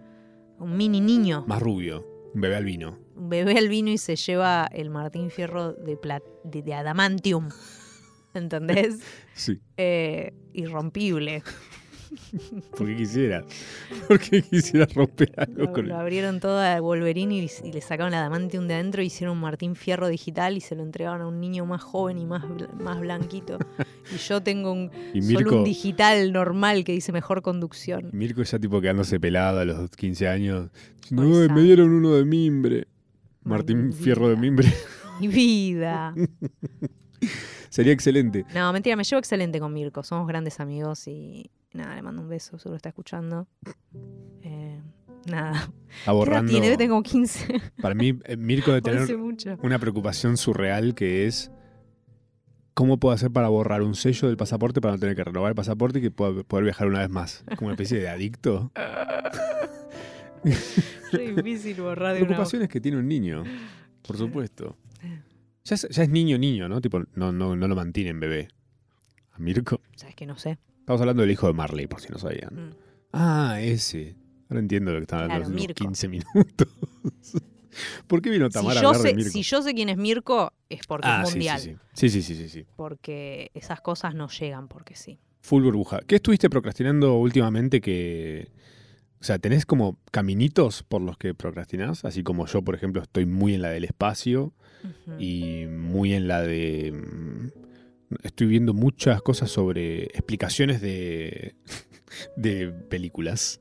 un mini niño Más rubio. Un bebé albino. un bebé albino y se lleva el Martín Fierro de plat- de, de adamantium ¿entendés? Sí. Eh, irrompible Porque quisiera. Porque quisiera romper algo lo, con lo él. abrieron todo a Wolverine y, y le sacaron el adamantium de adentro hicieron un Martín Fierro digital y se lo entregaron a un niño más joven y más, más blanquito y yo tengo un Y Solo un digital normal que dice mejor conducción. Mirko ya tipo quedándose pelado a los 15 años. No, Pobrecito. me dieron uno de mimbre. Martín. Fierro de mimbre. Mi vida. Sería excelente. No, mentira, me llevo excelente con Mirko. Somos grandes amigos y nada, le mando un beso, seguro está escuchando. Eh, nada. ¿Qué edad Aborrando. tiene? Como 15. Para mí, eh, Mirko debe Parece tener una preocupación surreal que es cómo puedo hacer para borrar un sello del pasaporte para no tener que renovar el pasaporte y que pueda poder viajar una vez más. Como una especie de adicto. Es difícil borrar de una. Preocupaciones que tiene un niño, por supuesto. Ya es, ya es niño, niño, ¿no? Tipo, no, no, no lo mantienen bebé. A Mirko. Sabes que no sé. Estamos hablando del hijo de Marley, por si no sabían. Mm. Ah, ese. Ahora entiendo lo que estaban hablando Claro, hace unos Mirko. 15 minutos. ¿Por qué vino Si Tamara a yo, hablar de sé, Mirko? si yo sé quién es Mirko, es porque ah, es sí, mundial. sí, sí. Sí, sí, sí. Porque esas cosas no llegan porque sí. Full burbuja. ¿Qué estuviste procrastinando últimamente que... O sea, ¿tenés como caminitos por los que procrastinás? Así como yo, por ejemplo, estoy muy en la del espacio y muy en la de... Estoy viendo muchas cosas sobre explicaciones de, de películas.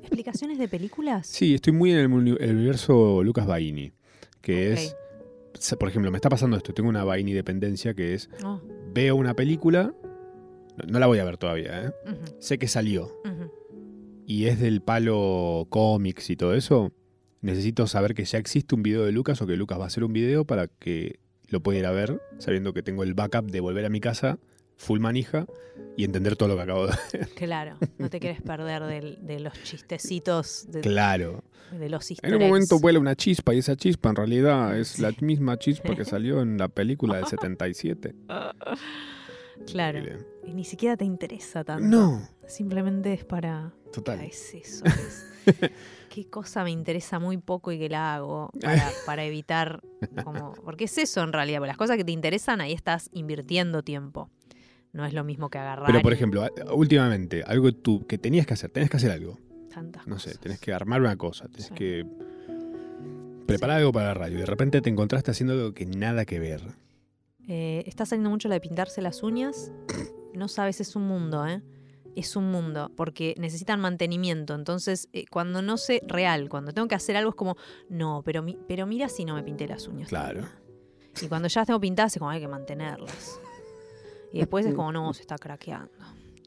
¿Explicaciones de películas? Sí, estoy muy en el, uni- el universo Lucas Baini, que es... Por ejemplo, me está pasando esto. Tengo una Baini dependencia que es... Oh, Veo una película... No, no la voy a ver todavía, ¿eh? Sé que salió. y es del palo cómics y todo eso, necesito saber que ya existe un video de Lucas o que Lucas va a hacer un video para que lo pueda ir a ver, sabiendo que tengo el backup de volver a mi casa, full manija, y entender todo lo que acabo de ver. Claro, no te quieres perder del- de, los chistecitos, de, Claro. de los easter En un momento vuela una chispa y esa chispa en realidad es la misma chispa que salió en la película del 77. Claro, y ni siquiera te interesa tanto. No, Simplemente es para... Ah, total. es eso. es- Qué cosa me interesa muy poco y que la hago para, para evitar como... Porque es eso en realidad, porque las cosas que te interesan ahí estás invirtiendo tiempo. No es lo mismo que agarrar Pero por y ejemplo, últimamente, algo que tú que tenías que hacer, tenés que hacer algo. tantas No sé, tenés que armar una cosa, tenés Sí. que preparar algo para la radio. Y de repente te encontraste haciendo algo que nada que ver. Eh, está saliendo mucho la de pintarse las uñas. No sabes, es un mundo, ¿eh? Es un mundo, porque necesitan mantenimiento. Entonces, eh, cuando no sé, real, cuando tengo que hacer algo es como, no, pero, mi- pero mira si no me pinté las uñas. Claro. todavía". Y cuando ya las tengo pintadas es como, hay que mantenerlas. Y después es como, no, se está craqueando.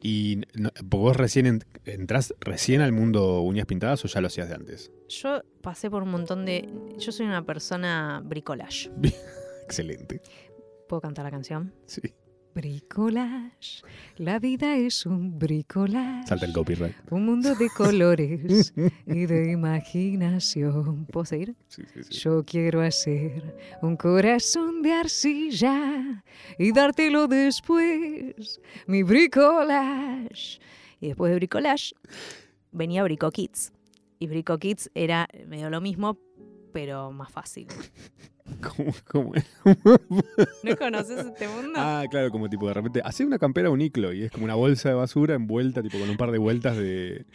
¿Y no- vos recién en- entrás recién al mundo uñas pintadas o ya lo hacías de antes? Yo pasé por un montón de... Yo soy una persona bricolage. Excelente. ¿Puedo cantar la canción? Sí. Bricolage. La vida es un bricolage. Salta el copyright. Un mundo de colores y de imaginación. ¿Puedo seguir? Sí, sí, sí. Yo quiero hacer un corazón de arcilla y dártelo después, mi bricolage. Y después de bricolage venía Brico Kids. Y Brico Kids era medio lo mismo, pero más fácil. ¿Cómo, cómo? ¿No conoces este mundo? Ah, claro, como tipo de repente, hace una campera uniclo y es como una bolsa de basura envuelta, tipo con un par de vueltas de,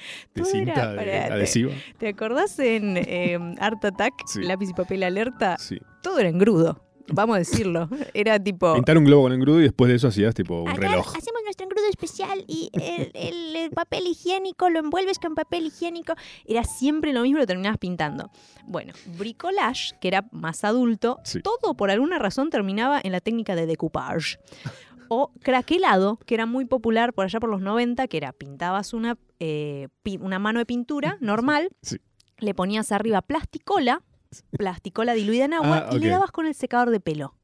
cinta de- adhesiva. ¿Te acordás en eh, Art Attack, Sí. lápiz y papel alerta? Sí. Todo era engrudo, vamos a decirlo. Era tipo... Pintar un globo con engrudo y después de eso hacías tipo un Acá reloj. hacemos nuestro engrudo especial y el, el- el papel higiénico lo envuelves con papel higiénico. Era siempre lo mismo, lo terminabas pintando. Bueno, bricolage, que era más adulto, Sí. todo por alguna razón terminaba en la técnica de decoupage. O craquelado, que era muy popular por allá por los 90, que era pintabas una, eh, pi- una mano de pintura normal, Sí. le ponías arriba plasticola, plasticola diluida en agua, Ah, y le dabas con el secador de pelo.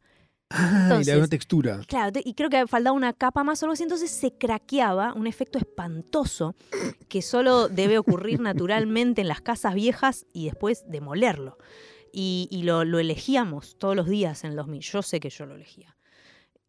Ah, y le da Entonces- una textura. Claro, y creo que faltaba una capa más o algo así, entonces se craqueaba, un efecto espantoso que solo debe ocurrir naturalmente en las casas viejas y después demolerlo. Y, y lo, lo elegíamos todos los días en el 2000, yo sé que yo lo elegía.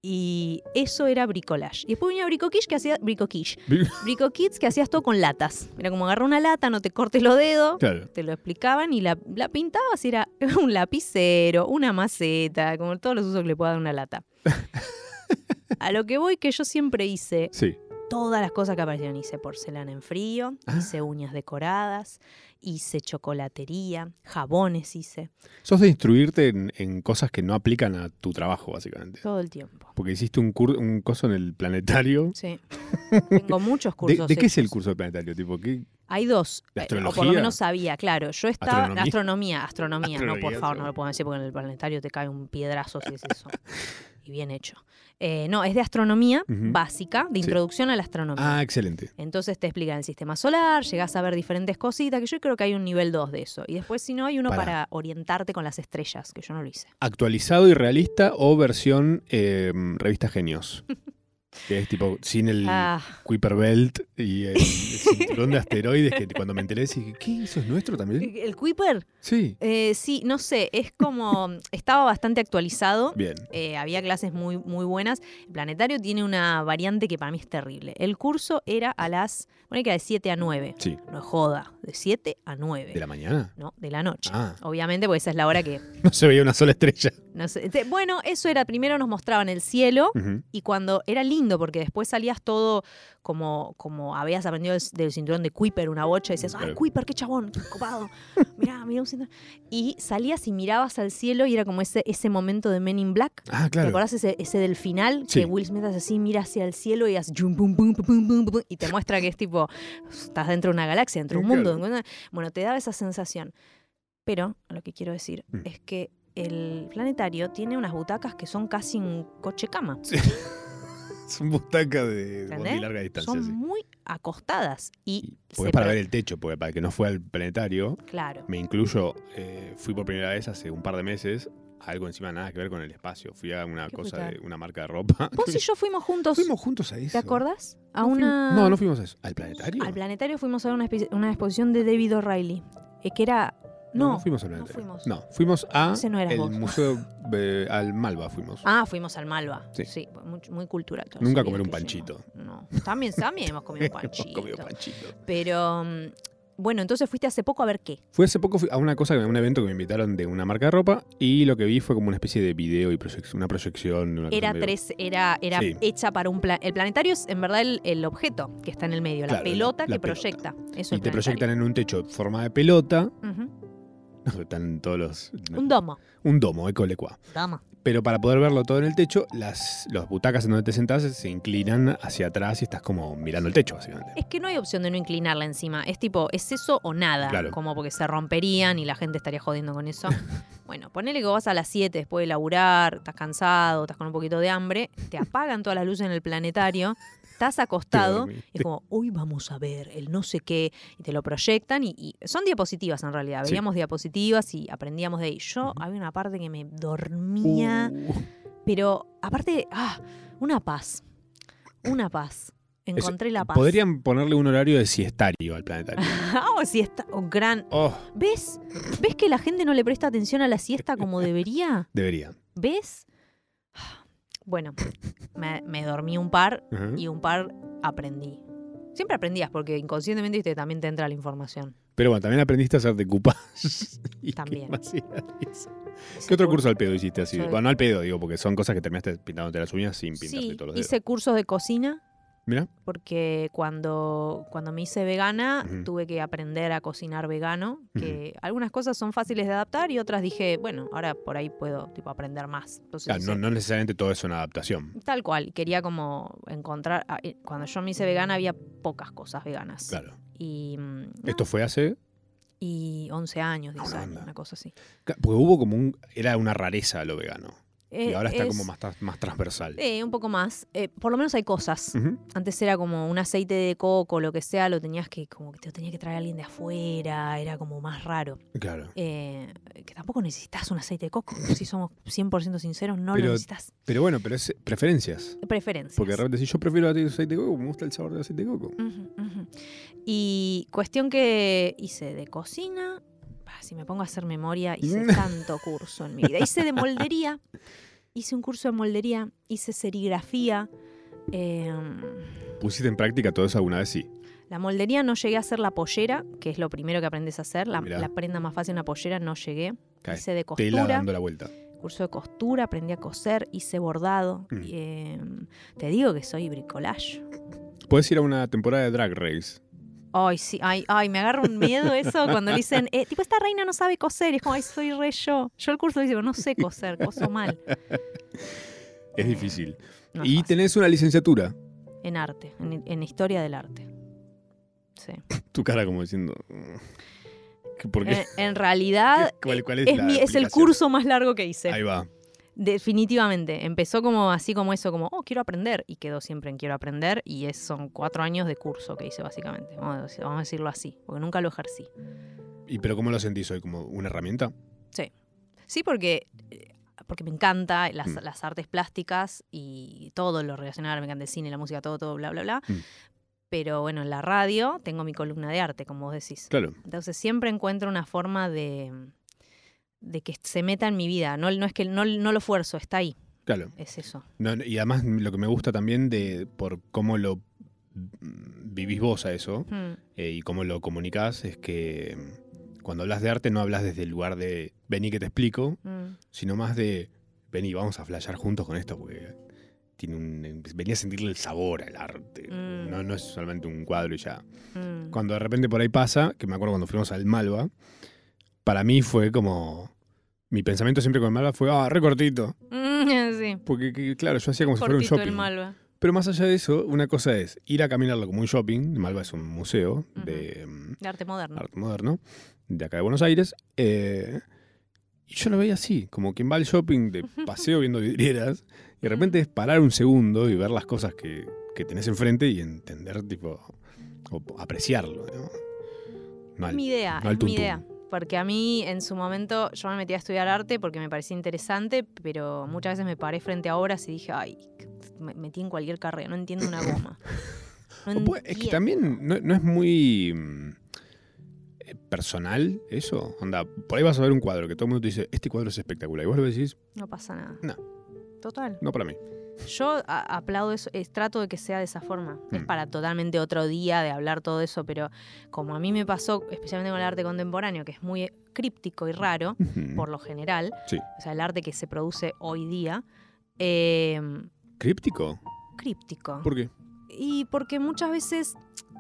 Y eso era bricolage. Y después venía Bricoquish que hacía Bricoquish. Brico Kids que hacías todo con latas. Era como agarrar una lata, no te cortes los dedos, Claro. te lo explicaban y la, la pintabas y era un lapicero, una maceta, como todos los usos que le pueda dar una lata. A lo que voy que yo siempre hice Sí. todas las cosas que aparecieron. Hice porcelana en frío, Ah. hice uñas decoradas, hice chocolatería, jabones hice, Sos de instruirte en, en cosas que no aplican a tu trabajo, básicamente. todo el tiempo. Porque hiciste un, cur- un coso en el planetario. Sí. Tengo muchos ¿De, cursos. de qué es el curso del planetario? Tipo, ¿qué? Hay dos. ¿De eh, O por lo astrología? menos sabía, claro. Yo estaba. ¿Astronomía? Astronomía, astronomía. no, por favor, no lo puedo decir porque en el planetario te cae un piedrazo si es eso. y bien hecho. Eh, no, es de astronomía básica, de Sí. introducción a la astronomía. Ah, excelente. Entonces te explican el sistema solar, llegás a ver diferentes cositas, que yo creo que hay un nivel 2 de eso. Y después, si no, hay uno Pará. para orientarte con las estrellas, que yo no lo hice. ¿Actualizado y realista o versión eh, revista Genios? Que es tipo sin el Ah, Kuiper Belt y el, cinturón de asteroides que cuando me enteré dije, ¿qué? ¿Eso es nuestro también? ¿El Kuiper? Sí. Eh, sí, no sé, es como. Estaba bastante actualizado. Bien. Eh, había clases muy, muy buenas. El planetario tiene una variante que para mí es terrible. El curso era a las. Bueno, que era de 7 a 9. Sí. No es joda, de 7 a 9. ¿De la mañana? No, de la noche. Ah. Obviamente, porque esa es la hora que. No se veía una sola estrella. No sé. Bueno, eso era. Primero nos mostraban el cielo. Y cuando era lindo, porque después salías todo como, como habías aprendido del, del cinturón de Kuiper, una bocha, y decías, ¡ay, Claro. Kuiper, qué chabón, qué copado! Mirá, mirá un cinturón. Y salías y mirabas al cielo y era como ese, ese momento de Men in Black. Ah, ¿Te claro. acordás ese, ese del final? Sí. Que Will Smith hace así, mira hacia el cielo y hace y te muestra que es tipo, estás dentro de una galaxia, dentro de un Claro. mundo. Bueno, te daba esa sensación. Pero lo que quiero decir Mm. es que el planetario tiene unas butacas que son casi un coche cama. Es un butaca de bondi larga distancia, Son sí. muy acostadas. Y, Y- Porque se es para ver el techo, porque para que no fue al planetario, Claro. me incluyo, eh, fui por primera vez hace un par de meses, algo encima nada que ver con el espacio. Fui a una ¿Qué cosa fuiste de una marca de ropa. Vos y yo fuimos juntos. Fuimos juntos a eso. ¿Te acordás? A No fuimos- una. No, no fuimos a eso. ¿Al planetario? Al planetario fuimos a ver una, espe- una exposición de David O'Reilly. eh, que era. No, No, fuimos al no planetario. fuimos. No, fuimos a no el vos. museo, eh, al Malva fuimos. Ah, fuimos al Malva. Sí. Sí, muy, muy cultural. todo Nunca comer un panchito. No, también, también hemos comido un Hemos panchito. comido panchito. Pero, mm, bueno, entonces fuiste hace poco a ver qué. Fui hace poco a una cosa, a un evento que me invitaron de una marca de ropa y lo que vi fue como una especie de video y proyec- una proyección. una Era tres, era, era Sí. hecha para un plan. El planetario es en verdad el, el objeto que está en el medio, la pelota la que pelota. proyecta. Eso Y te proyectan en un techo en forma de pelota. Están todos los. Un domo. un domo, ecolecua. Domo. Pero para poder verlo todo en el techo, las los butacas en donde te sentás se inclinan hacia atrás y estás como mirando el techo, básicamente. Es que no hay opción de no inclinarla encima. Es tipo, es eso o nada. Claro. Como porque se romperían y la gente estaría jodiendo con eso. bueno, ponele que vos vas a las 7 después de laburar, estás cansado, estás con un poquito de hambre, te apagan todas las luces en el planetario, estás acostado y es como, hoy vamos a ver el no sé qué, y te lo proyectan y, y son diapositivas en realidad. Sí. Veíamos diapositivas y aprendíamos de ahí. Yo había una parte que me dormía. Uh, Pero aparte, ah, Una paz. Una paz. Encontré la paz. Podrían ponerle un horario de siestario al planetario. oh, siesta. Oh, gran. Oh, ¿Ves? ¿Ves que la gente no le presta atención a la siesta como debería? deberían. ¿Ves? Bueno, me, me dormí un par y un par aprendí. Siempre aprendías porque inconscientemente también te entra la información. Pero bueno, también aprendiste a hacer de cupas. ¿Y qué También. ¿Qué otro cur- curso al pedo hiciste así? Sí. Bueno, no al pedo, digo, porque son cosas que terminaste pintándote las uñas sin pintarte Sí, todos los dedos. hice cursos de cocina Mira, porque cuando, cuando me hice vegana tuve que aprender a cocinar vegano, que algunas cosas son fáciles de adaptar y otras dije, bueno, ahora por ahí puedo tipo aprender más. Entonces, claro, no, no necesariamente todo es una adaptación. Tal cual, quería como encontrar, ah, eh, cuando yo me hice vegana había pocas cosas veganas. Claro. Y, mm, no, Esto fue hace. y 11 años, Ah, 10 una años, banda. una cosa así. Porque hubo como un. Era una rareza lo vegano. Y Eh, ahora está es- como más, más transversal. eh, un poco más. Eh, por lo menos hay cosas. Antes era como un aceite de coco, lo que sea, lo tenías que, como que te lo tenía que traer alguien de afuera, era como más raro. Claro. Eh, que tampoco necesitas un aceite de coco, si somos 100% sinceros, no Pero- lo necesitas. Pero bueno, pero es preferencias. Preferencias. Porque de repente si yo prefiero el aceite de coco, me gusta el sabor del aceite de coco. Y cuestión que hice de cocina, si me pongo a hacer memoria, hice tanto curso en mi vida. Hice de moldería, hice un curso de moldería, hice serigrafía. em, ¿Pusiste en práctica todo eso alguna vez? Sí. la moldería no llegué a hacer la pollera, que es lo primero que aprendes a hacer. La, prenda más fácil, una pollera, no llegué. Hice de Tela costura, dando la vuelta. curso de costura, aprendí a coser, hice bordado. Mm. y, em, te digo que soy bricolage. Puedes ir a una temporada de Drag Race. Ay, sí, ay, ay, me agarra un miedo eso cuando dicen, eh, tipo, esta reina no sabe coser. Y es como, ay, soy re yo. Yo el curso dice, pero no sé coser, coso mal. Es difícil. No es y fácil. tenés una licenciatura. En arte, en, en historia del arte. Sí. Tu cara como diciendo. "Mm, ¿qué- ¿Por qué? En, en realidad, ¿Qué- cuál- cuál es mi- es el curso más largo que hice. Ahí va. Definitivamente. Empezó como así como eso, como, oh, quiero aprender. Y quedó siempre en quiero aprender. Y es, son cuatro años de curso que hice, básicamente. Vamos a, decirlo así, porque nunca lo ejercí. ¿Y pero cómo lo sentís hoy? ¿Como una herramienta? Sí, porque, eh, porque me encanta las, Mm. las artes plásticas y todo lo relacionado, me encanta el cine, la música, todo, todo, bla, bla, bla. Mm. Pero bueno, en la radio tengo mi columna de arte, como vos decís. Claro. Entonces siempre encuentro una forma de, de que se meta en mi vida. No, no es que no, no lo fuerzo, está ahí. Claro. Es eso. No, y además lo que me gusta también de por cómo lo mm, vivís vos a eso Mm, eh, y cómo lo comunicás es que mm, cuando hablas de arte no hablas desde el lugar de vení que te explico, mm. sino más de vení, vamos a flashear juntos con esto porque tiene un venía a sentirle el sabor al arte. Mm. No, no es solamente un cuadro y ya. Cuando de repente por ahí pasa, que me acuerdo cuando fuimos al Malva, para mí fue como mi pensamiento siempre con el Malva fue, ah, re cortito. Mm, sí. Porque, que- claro, yo hacía como si fuera un shopping. el malva. Pero más allá de eso, una cosa es ir a caminarlo como un shopping. Malva es un museo de De arte moderno. arte moderno de acá de Buenos Aires. eh, y yo lo veía así, como quien va al shopping de paseo viendo vidrieras. Y de repente es parar un segundo y ver las cosas que, que tenés enfrente y entender, tipo, o apreciarlo. ¿no? No al- mi idea, no al es mi idea. Porque a mí en su momento yo me metí a estudiar arte porque me parecía interesante, pero muchas veces me paré frente a obras y dije, ay, me metí en cualquier carrera, no entiendo una goma. No es que también no, no es muy mm, eh, personal eso. Onda, por ahí vas a ver un cuadro que todo el mundo te dice, este cuadro es espectacular. Y vos lo decís, No pasa nada. No. Total. no para mí. Yo aplaudo eso, es- trato de que sea de esa forma. Es Mm. para totalmente otro día de hablar todo eso, pero como a mí me pasó, especialmente con el arte contemporáneo, que es muy críptico y raro, por lo general, Sí. o sea, el arte que se produce hoy día, eh, ¿Críptico? críptico. ¿Por qué? Y porque muchas veces,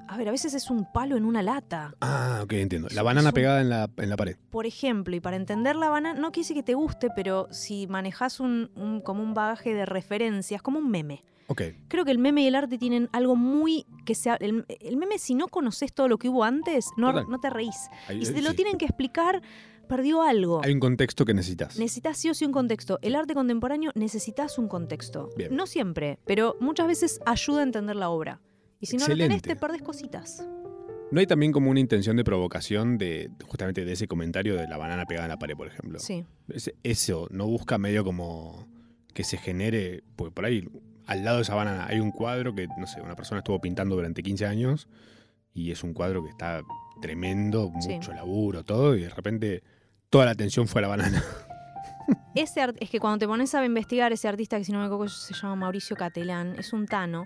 a ver, a veces es un palo en una lata. Ah, ok, entiendo. La banana un- pegada en la, en la pared. Por ejemplo, y para entender la banana, no quiere decir que te guste, pero si manejas un, un- como un bagaje de referencias, como un meme. Ok. Creo que el meme y el arte tienen algo muy que sea. El, el meme, si no conoces todo lo que hubo antes, no, no te reís. Ahí- Y si te lo tienen que explicar, perdió algo. Hay un contexto que necesitas. Necesitas sí o sí un contexto. El arte contemporáneo necesitas un contexto. Bien. No siempre, pero muchas veces ayuda a entender la obra. Y si no lo tenés, te perdés cositas. ¿No hay también como una intención de provocación de justamente de ese comentario de la banana pegada en la pared, por ejemplo? Sí. Ese- Eso no busca medio como que se genere, porque por ahí al lado de esa banana hay un cuadro que, no sé, una persona estuvo pintando durante 15 años y es un cuadro que está tremendo, Sí. mucho laburo, todo, y de repente toda la atención fue a la banana. Ese es que cuando te pones a investigar ese artista, que si no me equivoco se llama Mauricio Catelán, es un tano.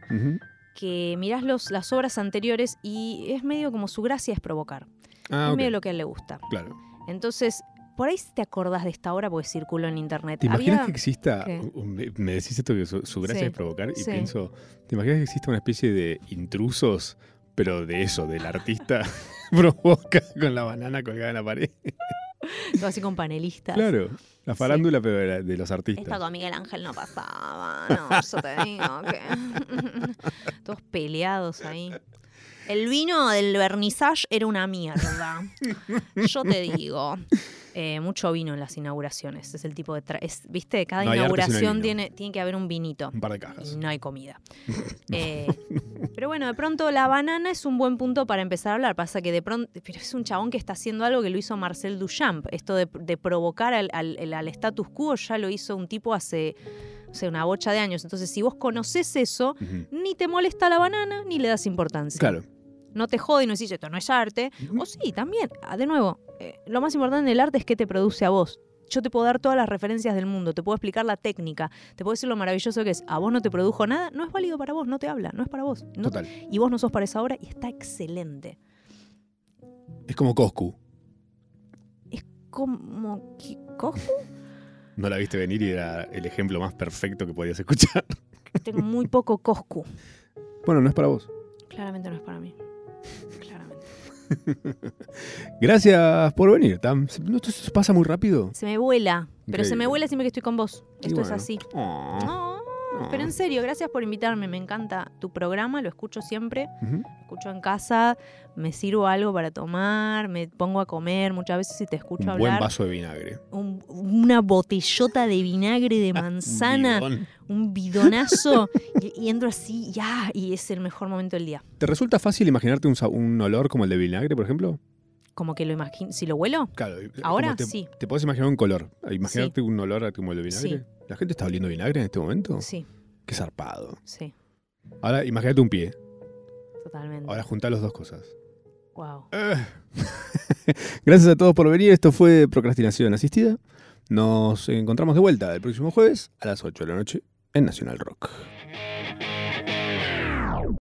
Que mirás los, las obras anteriores y es medio como su gracia es provocar. Ah, es medio lo que a él le gusta. claro. Entonces, por ahí te acordás de esta obra porque circuló en internet. ¿Te imaginas Había- que exista, me- me decís esto que su, su gracia Sí, es provocar y sí. pienso, ¿te imaginas que exista una especie de intrusos, pero de eso, del artista provoca con la banana colgada en la pared? todo así con panelistas. Claro, la farándula pero de, la- de los artistas. con Miguel Ángel no pasaba, no, yo te digo que... Todos peleados ahí. El vino del vernissage era una mierda. Yo te digo. Eh, mucho vino en las inauguraciones. Es el tipo de... tra- es- ¿Viste? Cada No inauguración tiene, tiene que haber un vinito. Un par de Y cajas. no hay comida. Eh, pero bueno, de pronto la banana es un buen punto para empezar a hablar. Pasa que de pronto, pero es un chabón que está haciendo algo que lo hizo Marcel Duchamp. Esto de, de provocar al, al- al status quo ya lo hizo un tipo hace, o sea, una bocha de años. Entonces, si vos conoces eso, ni te molesta la banana ni le das importancia. Claro. No te jode y no decís esto no es arte. O sí, también. Ah, De nuevo, eh, lo más importante del arte es que te produce a vos. Yo te puedo dar todas las referencias del mundo, te puedo explicar la técnica, te puedo decir lo maravilloso que es. A vos no te produjo nada, no es válido para vos, no te habla, no es para vos. No- Total. y vos no sos para esa obra y está excelente. Es como Coscu. Como que cojo, No la viste venir y era el ejemplo más perfecto que podías escuchar. tengo muy poco coscu. Bueno, no es para vos. Claramente no es para mí. Claramente. Gracias por venir, Tam. ¿No esto se pasa muy rápido? Se me vuela, pero se me vuela siempre que estoy con vos. Esto es así. Oh. No, pero en serio, gracias por invitarme. Me encanta tu programa, lo escucho siempre. Ujú. escucho en casa, me sirvo algo para tomar, me pongo a comer, muchas veces si te escucho Un buen hablar, vaso de vinagre. un- una botellota de vinagre de manzana, Un bidonazo, y, y entro así, ya, y es el mejor momento del día. ¿Te resulta fácil imaginarte un, olor como el de vinagre, por ejemplo? Como que lo imagino, si lo huelo, Claro. es ahora te, sí, ¿Te puedes imaginar un color? Imaginarte un olor como el de vinagre. ¿La gente está oliendo vinagre en este momento? sí, Qué zarpado. sí, Ahora imagínate un pie. totalmente. Ahora juntar las dos cosas. Wow. Ah. Gracias a todos por venir. Esto fue Procrastinación Asistida. Nos encontramos de vuelta el próximo jueves a las 8 de la noche en Nacional Rock.